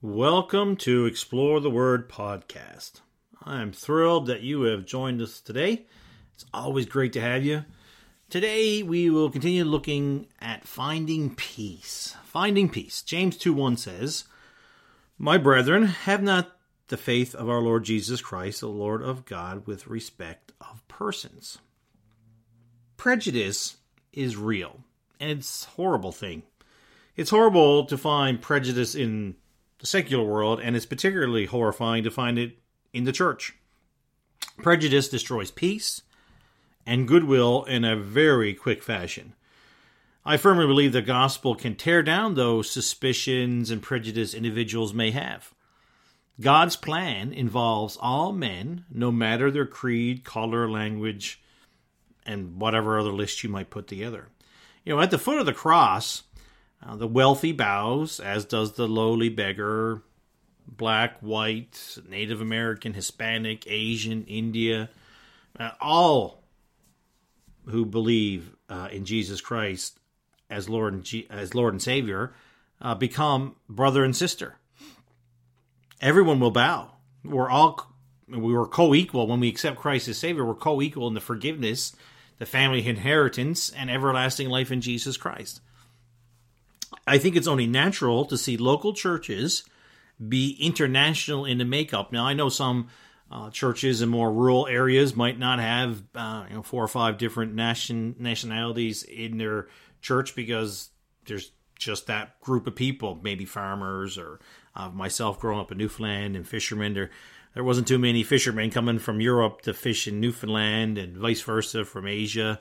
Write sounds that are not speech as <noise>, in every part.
Welcome to Explore the Word podcast. I'm thrilled that you have joined us today. It's always great to have you. Today we will continue looking at finding peace. Finding peace. James 2 1 says, My brethren, have not the faith of our Lord Jesus Christ, the Lord of God, with respect of persons. Prejudice is real, and it's a horrible thing. It's horrible to find prejudice in the secular world, and it's particularly horrifying to find it in the church. Prejudice destroys peace and goodwill in a very quick fashion. I firmly believe the gospel can tear down those suspicions and prejudice individuals may have. God's plan involves all men, no matter their creed, color, language, and whatever other list you might put together. You know, at the foot of the cross, uh, the wealthy bows, as does the lowly beggar, black, white, Native American, Hispanic, Asian, India, uh, all who believe uh, in Jesus Christ as Lord and G- as Lord and Savior uh, become brother and sister. Everyone will bow. We're all we were co-equal when we accept Christ as Savior. We're co-equal in the forgiveness, the family inheritance, and everlasting life in Jesus Christ. I think it's only natural to see local churches be international in the makeup. Now, I know some uh, churches in more rural areas might not have uh, you know four or five different nation nationalities in their church because there's just that group of people, maybe farmers or uh, myself growing up in Newfoundland and fishermen. There, there wasn't too many fishermen coming from Europe to fish in Newfoundland and vice versa from Asia.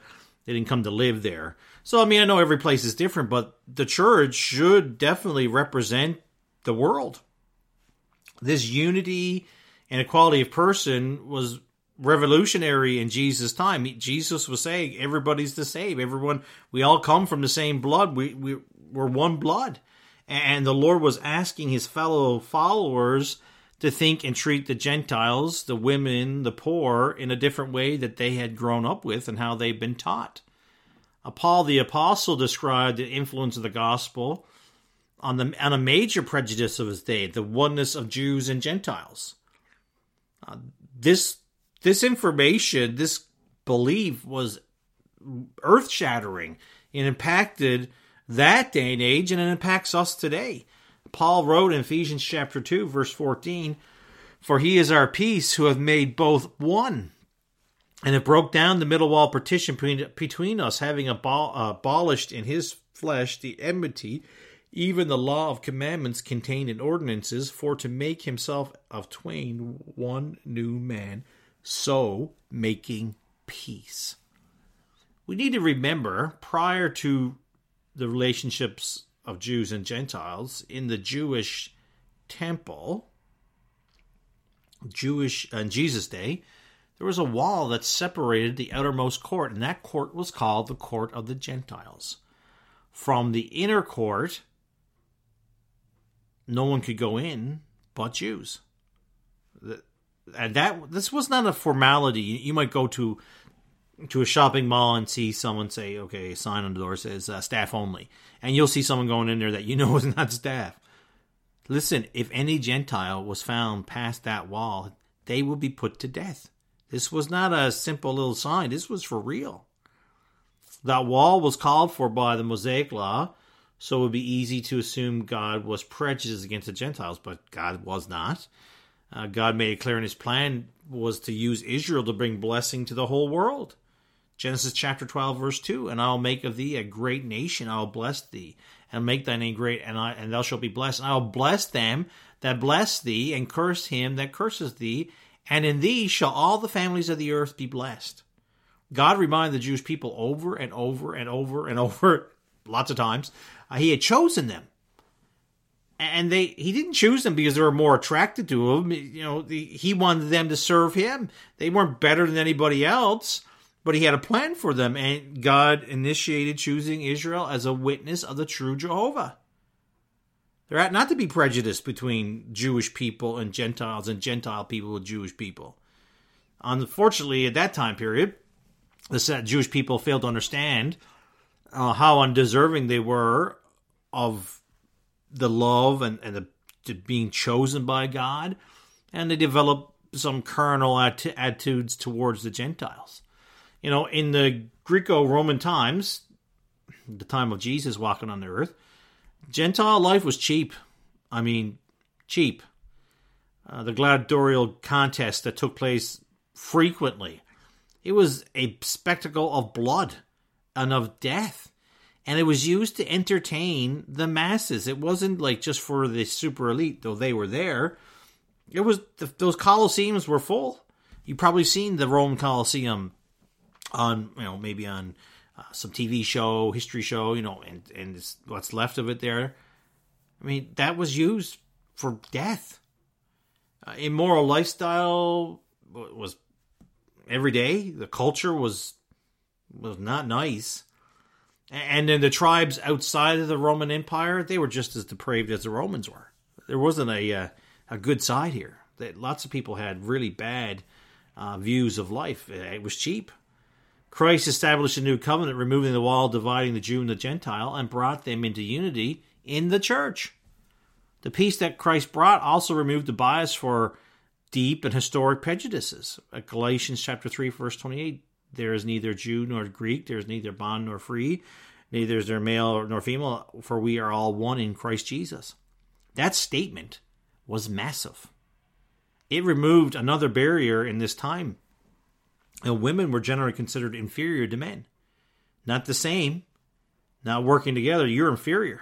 They didn't come to live there. So, I mean, I know every place is different, but the church should definitely represent the world. This unity and equality of person was revolutionary in Jesus' time. Jesus was saying everybody's the same. Everyone, we all come from the same blood. We, we, we're one blood. And the Lord was asking his fellow followers to think and treat the Gentiles, the women, the poor, in a different way that they had grown up with and how they've been taught. Uh, Paul the Apostle described the influence of the gospel on, the, on a major prejudice of his day, the oneness of Jews and Gentiles. Uh, this, this information, this belief was earth shattering and impacted that day and age, and it impacts us today. Paul wrote in Ephesians chapter 2, verse 14, For he is our peace, who have made both one, and it broke down the middle wall partition between, between us, having abol- uh, abolished in his flesh the enmity, even the law of commandments contained in ordinances, for to make himself of twain one new man, so making peace. We need to remember, prior to the relationships of Jews and Gentiles in the Jewish temple, Jewish on Jesus' day, there was a wall that separated the outermost court, and that court was called the court of the Gentiles. From the inner court, no one could go in but Jews. And that this was not a formality. You might go to to a shopping mall and see someone say, okay, sign on the door says uh, staff only. And you'll see someone going in there that you know <laughs> is not staff. Listen, if any Gentile was found past that wall, they will be put to death. This was not a simple little sign, this was for real. That wall was called for by the Mosaic law, so it would be easy to assume God was prejudiced against the Gentiles, but God was not. Uh, God made it clear in his plan was to use Israel to bring blessing to the whole world. Genesis chapter 12, verse 2 And I'll make of thee a great nation, I'll bless thee, and make thy name great, and, I, and thou shalt be blessed. And I'll bless them that bless thee, and curse him that curses thee, and in thee shall all the families of the earth be blessed. God reminded the Jewish people over and over and over and <laughs> over, lots of times, uh, he had chosen them. And they, he didn't choose them because they were more attracted to him. You know, the, he wanted them to serve him. They weren't better than anybody else but he had a plan for them, and God initiated choosing Israel as a witness of the true Jehovah. There ought not to be prejudice between Jewish people and Gentiles and Gentile people with Jewish people. Unfortunately, at that time period, the Jewish people failed to understand uh, how undeserving they were of the love and, and the being chosen by God, and they develop some carnal attitudes towards the Gentiles. You know, in the Greco Roman times, the time of Jesus walking on the earth, Gentile life was cheap. I mean, cheap. Uh, the gladiatorial contest that took place frequently. It was a spectacle of blood and of death. And it was used to entertain the masses. It wasn't like just for the super elite, though they were there. It was the, those colosseums were full. You've probably seen the Roman Coliseum on, you know, maybe on uh, some TV show, history show, you know, and and what's left of it there. I mean, that was used for death. Uh, immoral lifestyle was every day. The culture was was not nice. And then the tribes outside of the Roman Empire, they were just as depraved as the Romans were. There wasn't a uh, a good side here. That lots of people had really bad uh, views of life. It was cheap. Christ established a new covenant, removing the wall dividing the Jew and the Gentile, and brought them into unity in the church. The peace that Christ brought also removed the bias for deep and historic prejudices. At Galatians chapter 3, verse 28, there is neither Jew nor Greek, there is neither bond nor free, neither is there male nor female, for we are all one in Christ Jesus. That statement was massive. It removed another barrier in this time. And women were generally considered inferior to men. Not the same, not working together, you're inferior.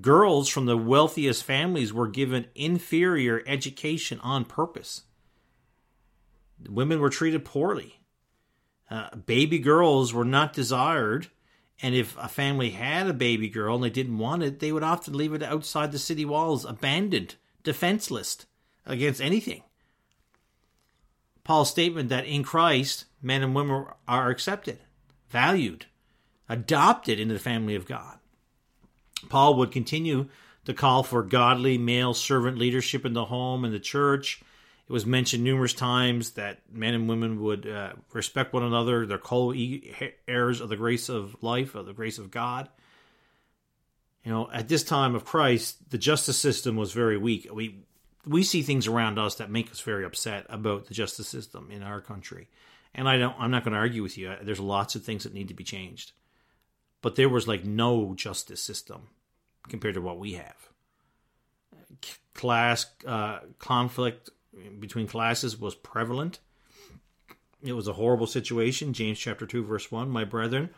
Girls from the wealthiest families were given inferior education on purpose. Women were treated poorly. Uh, baby girls were not desired, and if a family had a baby girl and they didn't want it, they would often leave it outside the city walls, abandoned, defenseless against anything. Paul's statement that in Christ, men and women are accepted, valued, adopted into the family of God. Paul would continue to call for godly male servant leadership in the home and the church it was mentioned numerous times that men and women would uh, respect one another. They're co heirs of the grace of life, of the grace of God. You know, at this time of Christ, the justice system was very weak. We we see things around us that make us very upset about the justice system in our country. And I don't I'm not going to argue with you. There's lots of things that need to be changed. But there was like no justice system compared to what we have. Class uh, conflict between classes was prevalent. It was a horrible situation. James chapter 2 verse 1, my brethren,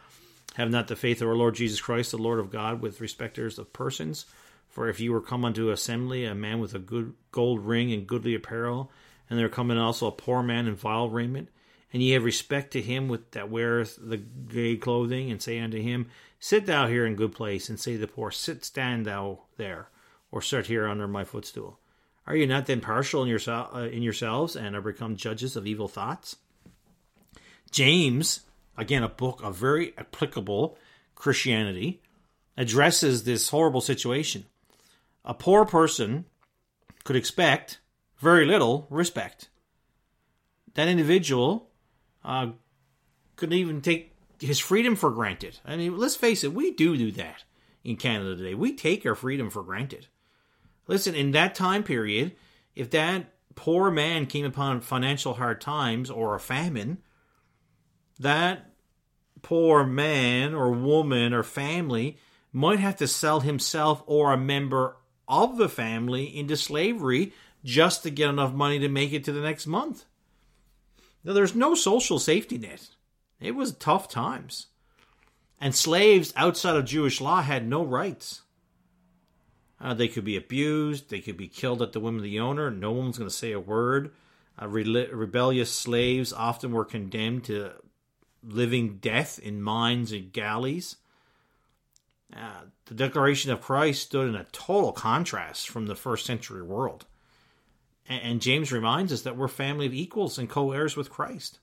have not the faith of our Lord Jesus Christ, the Lord of God, with respecters of persons. For if you were come unto assembly, a man with a good gold ring and goodly apparel, and there come in also a poor man in vile raiment, and ye have respect to him with that weareth the gay clothing, and say unto him, Sit thou here in good place, and say to the poor, Sit, stand thou there, or sit here under my footstool. Are you not then partial in, yourself, uh, in yourselves and are become judges of evil thoughts? James, again, a book of very applicable Christianity, addresses this horrible situation. A poor person could expect very little respect. That individual uh, could even take his freedom for granted. I mean, let's face it, we do do that in Canada today. We take our freedom for granted. Listen, in that time period, if that poor man came upon financial hard times or a famine, that poor man or woman or family might have to sell himself or a member of the family into slavery just to get enough money to make it to the next month. Now, there's no social safety net. It was tough times. And slaves outside of Jewish law had no rights. Uh, they could be abused. They could be killed at the whim of the owner. No one's going to say a word. Uh, re- rebellious slaves often were condemned to living death in mines and galleys. Uh, the Declaration of Christ stood in a total contrast from the first century world. And, and James reminds us that we're family of equals and co heirs with Christ.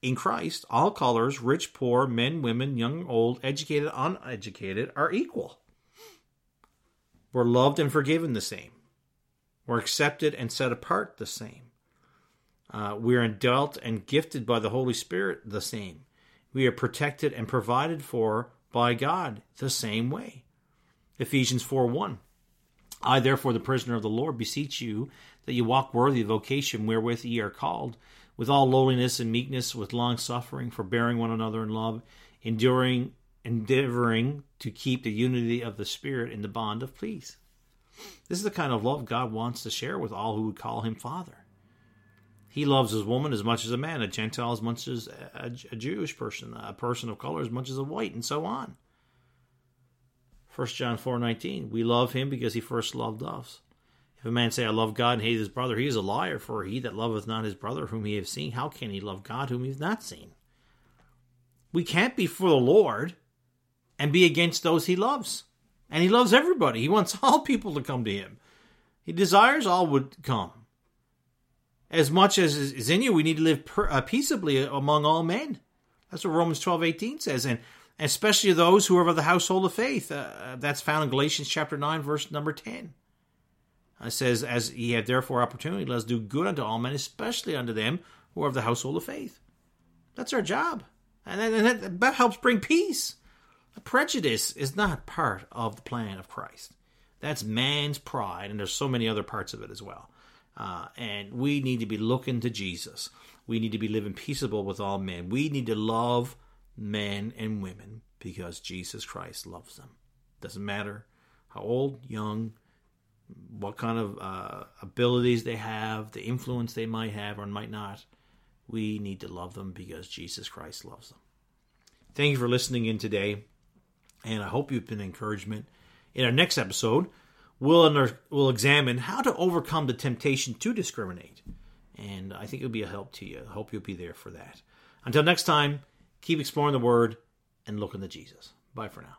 In Christ, all colors, rich, poor, men, women, young, old, educated, uneducated, are equal. We're loved and forgiven the same. We're accepted and set apart the same. Uh, we are endowed and gifted by the Holy Spirit the same. We are protected and provided for by God the same way. Ephesians 4 1. I, therefore, the prisoner of the Lord, beseech you that you walk worthy of the vocation wherewith ye are called, with all lowliness and meekness, with long suffering, forbearing one another in love, enduring, endeavoring to keep the unity of the Spirit in the bond of peace. This is the kind of love God wants to share with all who would call him Father. He loves his woman as much as a man, a Gentile as much as a, a Jewish person, a person of color as much as a white, and so on. 1 John 4.19, we love him because he first loved us. If a man say, I love God and hate his brother, he is a liar, for he that loveth not his brother whom he hath seen, how can he love God whom he hath not seen? We can't be for the Lord and be against those he loves. And he loves everybody. He wants <laughs> all people to come to him. He desires all would come. As much as is in you, we need to live per, uh, peaceably among all men. That's what Romans twelve eighteen says. And especially those who are of the household of faith. Uh, that's found in Galatians chapter 9, verse number 10. It says, As ye have therefore opportunity, let us do good unto all men, especially unto them who are of the household of faith. That's our job. And that, that helps bring peace. Prejudice is not part of the plan of Christ. That's man's pride, and there's so many other parts of it as well. Uh, and we need to be looking to Jesus. We need to be living peaceable with all men. We need to love men and women because Jesus Christ loves them. Doesn't matter how old, young, what kind of uh, abilities they have, the influence they might have or might not. We need to love them because Jesus Christ loves them. Thank you for listening in today, and I hope you've been encouragement. In our next episode, we'll, under, we'll examine how to overcome the temptation to discriminate. And I think it'll be a help to you. I hope you'll be there for that. Until next time, Keep exploring the Word and looking to Jesus. Bye for now.